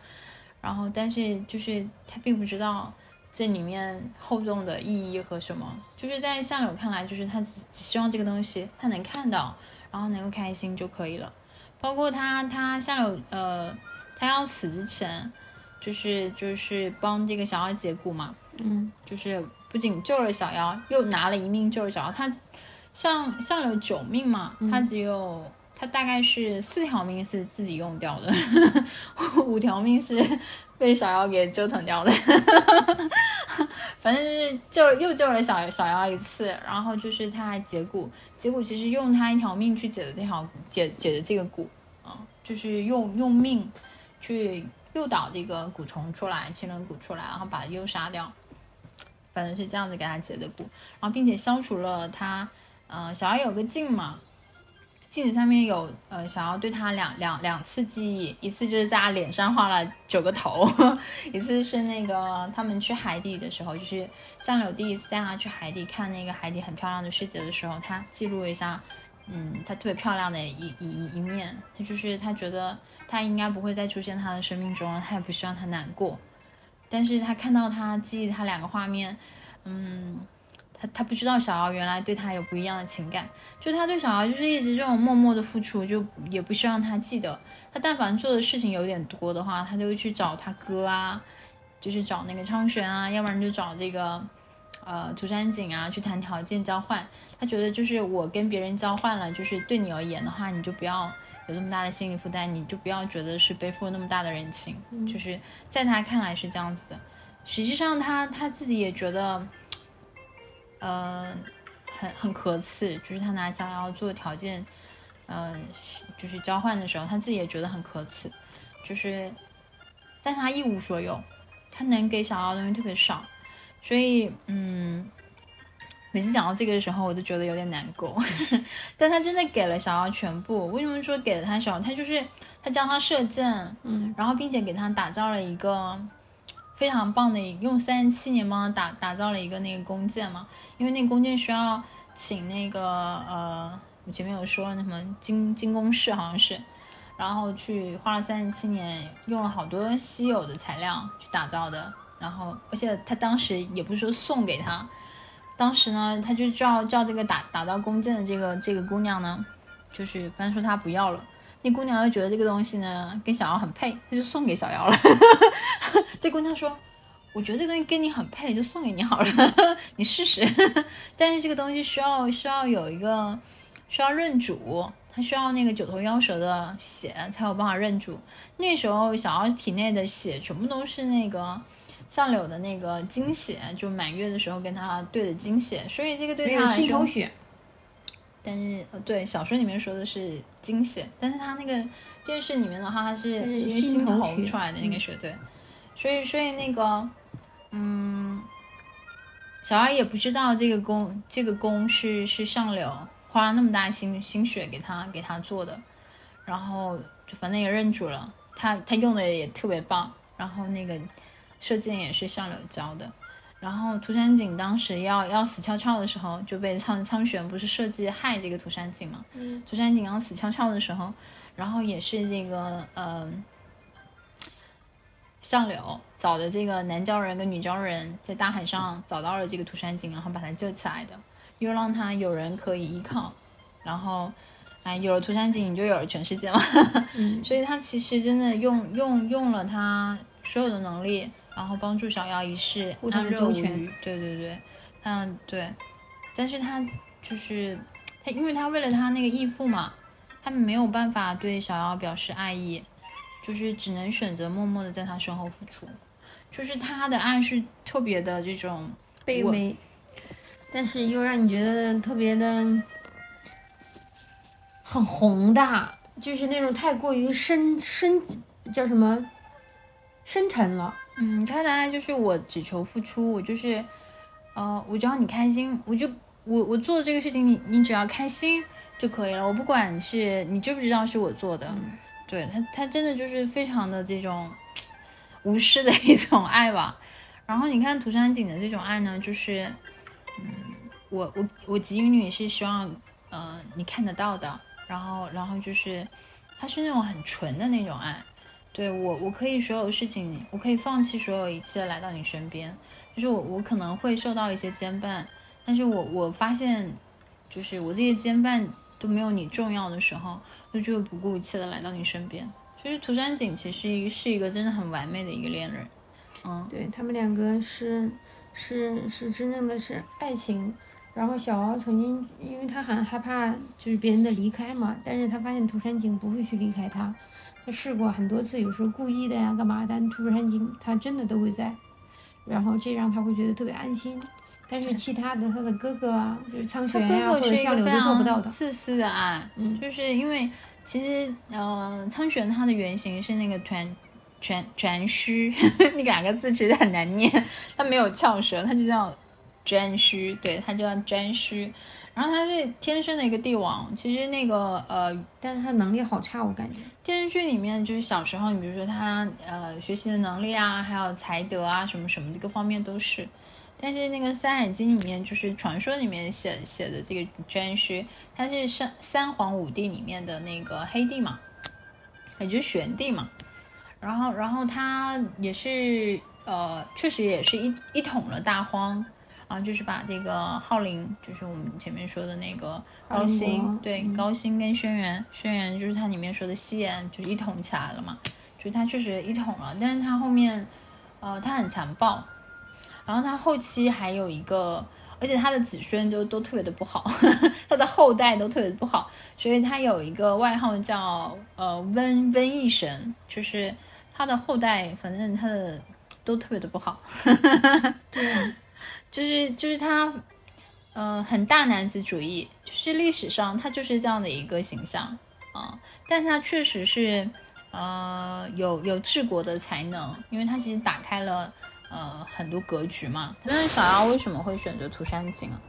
[SPEAKER 1] 然后但是就是他并不知道这里面厚重的意义和什么，就是在相柳看来，就是他只希望这个东西他能看到，然后能够开心就可以了。包括他，他相柳呃，他要死之前，就是就是帮这个小妖解蛊嘛，
[SPEAKER 2] 嗯，
[SPEAKER 1] 就是不仅救了小妖，又拿了一命救了小妖。他像像有九命嘛，他只有他大概是四条命是自己用掉的，五条命是被小妖给折腾掉的。反正就是救又救了小小妖一次，然后就是他还解蛊，解蛊其实用他一条命去解的这条解解的这个蛊啊，就是用用命去诱导这个蛊虫出来，情人蛊出来，然后把诱杀掉，反正是这样子给他解的蛊，然后并且消除了他，呃，小妖有个镜嘛。镜子上面有呃，想要对他两两两次记忆，一次就是在他脸上画了九个头，一次是那个他们去海底的时候，就是相柳第一次带他去海底看那个海底很漂亮的世界的时候，他记录了一下，嗯，他特别漂亮的一一一面，他就是他觉得他应该不会再出现他的生命中了，他也不希望他难过，但是他看到他记忆他两个画面，嗯。他他不知道小姚原来对他有不一样的情感，就他对小姚就是一直这种默默的付出，就也不希望他记得。他但凡做的事情有点多的话，他就会去找他哥啊，就是找那个昌玄啊，要不然就找这个呃涂山璟啊去谈条件交换。他觉得就是我跟别人交换了，就是对你而言的话，你就不要有这么大的心理负担，你就不要觉得是背负那么大的人情。就是在他看来是这样子的，实际上他他自己也觉得。呃，很很可耻，就是他拿想要做条件，呃，就是交换的时候，他自己也觉得很可耻，就是，但他一无所有，他能给小妖的东西特别少，所以，嗯，每次讲到这个的时候，我都觉得有点难过，但他真的给了小奥全部。为什么说给了他小？他就是他教他射箭，
[SPEAKER 2] 嗯，
[SPEAKER 1] 然后并且给他打造了一个。非常棒的，用三十七年帮他打打造了一个那个弓箭嘛，因为那弓箭需要请那个呃，我前面有说那什么金金工室好像是，然后去花了三十七年，用了好多稀有的材料去打造的。然后，而且他当时也不是说送给他，当时呢，他就叫叫这个打打到弓箭的这个这个姑娘呢，就是反正说他不要了。那姑娘就觉得这个东西呢跟小妖很配，他就送给小妖了。这姑娘说：“我觉得这东西跟你很配，就送给你好了，你试试。”但是这个东西需要需要有一个需要认主，它需要那个九头妖蛇的血才有办法认主。那时候小妖体内的血全部都是那个相柳的那个精血，就满月的时候跟他对的精血，所以这个对他来说。但是呃，对小说里面说的是精血，但是他那个电视里面的话，他是因为心头出来的那个血，对，所以所以那个，嗯，小二也不知道这个弓，这个弓是是上柳花了那么大心心血给他给他做的，然后就反正也认主了，他他用的也特别棒，然后那个射箭也是上柳教的。然后涂山璟当时要要死翘翘的时候，就被苍苍玄不是设计害这个涂山璟嘛？嗯，涂山璟要死翘翘的时候，然后也是这个呃，相柳找的这个男鲛人跟女鲛人在大海上找到了这个涂山璟，然后把他救起来的，又让他有人可以依靠，然后哎，有了涂山璟，你就有了全世界了。所以他其实真的用用用了他所有的能力。然后帮助小妖一世安乐无虞，对对对，嗯对，但是他就是他，因为他为了他那个义父嘛，他没有办法对小妖表示爱意，就是只能选择默默的在他身后付出，就是他的爱是特别的这种
[SPEAKER 2] 卑微，但是又让你觉得特别的很宏大，就是那种太过于深深叫什么？深沉了。
[SPEAKER 1] 嗯，他的爱就是我只求付出，我就是，呃，我只要你开心，我就我我做的这个事情，你你只要开心就可以了，我不管是你知不知道是我做的，对他他真的就是非常的这种无私的一种爱吧。然后你看涂山璟的这种爱呢，就是，嗯，我我我给予你是希望，呃，你看得到的，然后然后就是，他是那种很纯的那种爱。对我，我可以所有事情，我可以放弃所有一切来到你身边。就是我，我可能会受到一些牵绊，但是我我发现，就是我这些牵绊都没有你重要的时候，我就会不顾一切的来到你身边。其实涂山璟其实是一个真的很完美的一个恋人，嗯，
[SPEAKER 2] 对他们两个是是是真正的是爱情。然后小敖曾经，因为他很害怕就是别人的离开嘛，但是他发现涂山璟不会去离开他。他试过很多次，有时候故意的呀，干嘛？但涂山璟他真的都会在，然后这让他会觉得特别安心。但是其他的，他的哥哥啊，就是苍玄呀或者相柳都做不到的。
[SPEAKER 1] 自私的爱，嗯，就是因为其实呃，苍玄他的原型是那个团全全虚，那两个字其实很难念，他没有翘舌，他就叫颛虚，对他叫颛虚。然后他是天生的一个帝王，其实那个呃，
[SPEAKER 2] 但是他能力好差，我感觉
[SPEAKER 1] 电视剧里面就是小时候，你比如说他呃学习的能力啊，还有才德啊，什么什么的各方面都是。但是那个《山海经》里面就是传说里面写写的这个颛顼，他是三三皇五帝里面的那个黑帝嘛，也就是玄帝嘛。然后然后他也是呃，确实也是一一统了大荒。啊，就是把这个浩林，就是我们前面说的那个高辛，对，高辛跟轩辕，轩辕就是他里面说的西炎，就是一统起来了嘛，就是他确实一统了，但是他后面，呃，他很残暴，然后他后期还有一个，而且他的子孙都都特别的不好，他的后代都特别的不好，所以他有一个外号叫呃瘟瘟疫神，就是他的后代，反正他的都特别的不好，
[SPEAKER 2] 对。
[SPEAKER 1] 就是就是他，呃，很大男子主义，就是历史上他就是这样的一个形象啊。但他确实是，呃，有有治国的才能，因为他其实打开了呃很多格局嘛。但是小妖为什么会选择涂山璟啊？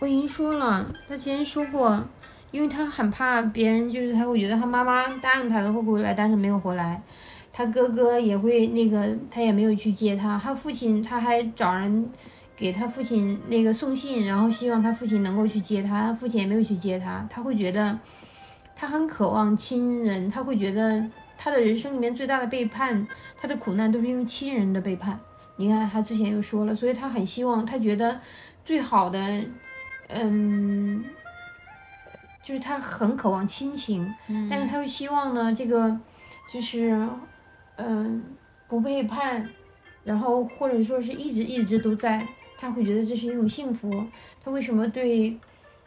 [SPEAKER 2] 我已经说了，他之前说过，因为他很怕别人，就是他会觉得他妈妈答应他的会回来，但是没有回来。他哥哥也会那个，他也没有去接他。他父亲他还找人。给他父亲那个送信，然后希望他父亲能够去接他，父亲也没有去接他，他会觉得他很渴望亲人，他会觉得他的人生里面最大的背叛，他的苦难都是因为亲人的背叛。你看他之前又说了，所以他很希望，他觉得最好的，嗯，就是他很渴望亲情，但是他又希望呢，这个就是嗯不背叛，然后或者说是一直一直都在。他会觉得这是一种幸福。他为什么对，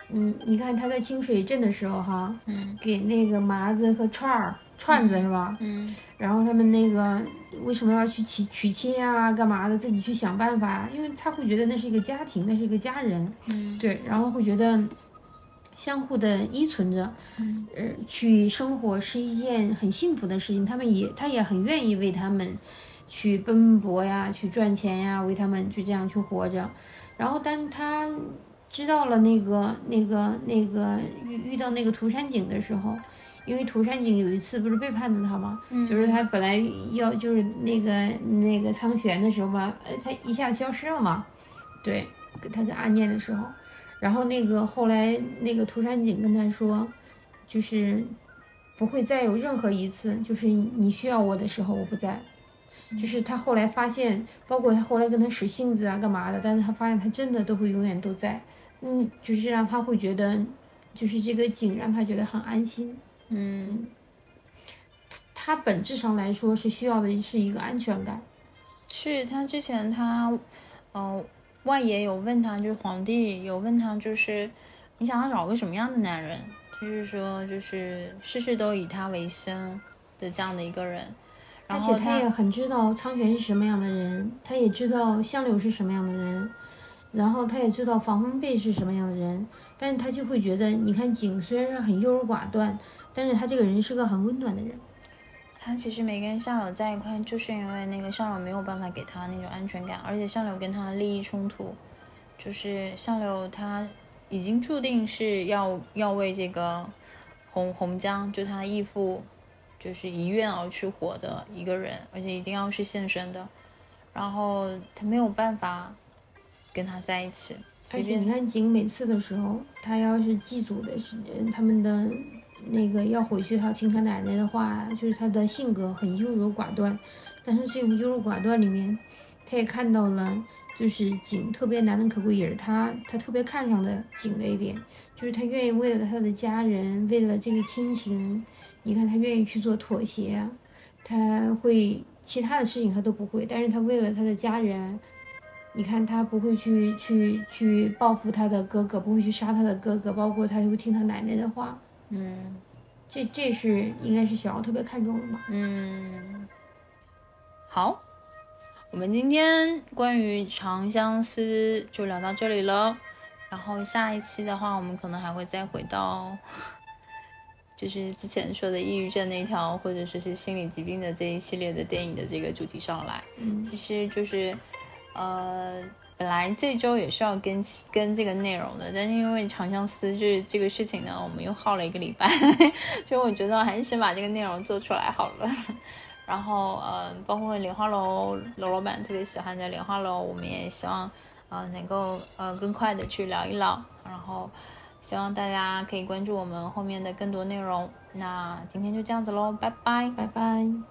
[SPEAKER 2] 嗯，你看他在清水镇的时候，哈，
[SPEAKER 1] 嗯，
[SPEAKER 2] 给那个麻子和串儿串子是吧？
[SPEAKER 1] 嗯，
[SPEAKER 2] 然后他们那个为什么要去娶娶亲啊？干嘛的？自己去想办法，因为他会觉得那是一个家庭，那是一个家人，
[SPEAKER 1] 嗯，
[SPEAKER 2] 对，然后会觉得相互的依存着，
[SPEAKER 1] 嗯，
[SPEAKER 2] 呃，去生活是一件很幸福的事情。他们也，他也很愿意为他们。去奔波呀，去赚钱呀，为他们就这样去活着。然后，当他知道了那个、那个、那个遇遇到那个涂山璟的时候，因为涂山璟有一次不是背叛了他吗？
[SPEAKER 1] 嗯，
[SPEAKER 2] 就是他本来要就是那个那个苍玄的时候吧，呃，他一下子消失了嘛。对，他跟阿念的时候，然后那个后来那个涂山璟跟他说，就是不会再有任何一次，就是你需要我的时候我不在。就是他后来发现，包括他后来跟他使性子啊，干嘛的？但是他发现他真的都会永远都在，嗯，就是让他会觉得，就是这个景让他觉得很安心，
[SPEAKER 1] 嗯，
[SPEAKER 2] 他本质上来说是需要的是一个安全感。
[SPEAKER 1] 是他之前他，呃，外爷有问他，就是皇帝有问他，就是你想要找个什么样的男人？就是说，就是事事都以他为先的这样的一个人。
[SPEAKER 2] 而且他也很知道苍玄是什么样的人，他也知道相柳是什么样的人，然后他也知道防风贝是什么样的人，但是他就会觉得，你看景虽然是很优柔寡断，但是他这个人是个很温暖的人。
[SPEAKER 1] 他其实没跟相柳在一块，就是因为那个相柳没有办法给他那种安全感，而且相柳跟他的利益冲突，就是相柳他已经注定是要要为这个洪洪江，就他义父。就是一愿而去活的一个人，而且一定要是现身的，然后他没有办法跟他在一起。
[SPEAKER 2] 而且你看景每次的时候，他要是祭祖的时间，他们的那个要回去，他听他奶奶的话，就是他的性格很优柔寡断，但是这种优柔寡断里面，他也看到了，就是景特别难能可贵，也是他他特别看上的景的一点，就是他愿意为了他的家人，为了这个亲情。你看他愿意去做妥协，他会其他的事情他都不会，但是他为了他的家人，你看他不会去去去报复他的哥哥，不会去杀他的哥哥，包括他会听他奶奶的话，
[SPEAKER 1] 嗯，
[SPEAKER 2] 这这是应该是小奥特别看重的吧？
[SPEAKER 1] 嗯，好，我们今天关于长相思就聊到这里了，然后下一期的话，我们可能还会再回到。就是之前说的抑郁症那条，或者说是心理疾病的这一系列的电影的这个主题上来，
[SPEAKER 2] 嗯，
[SPEAKER 1] 其实就是，呃，本来这周也是要跟跟这个内容的，但是因为长相思就是这个事情呢，我们又耗了一个礼拜，所以我觉得还是先把这个内容做出来好了。然后，呃，包括莲花楼楼老板特别喜欢的莲花楼，我们也希望，呃，能够呃更快的去聊一聊，然后。希望大家可以关注我们后面的更多内容。那今天就这样子喽，拜拜，
[SPEAKER 2] 拜拜。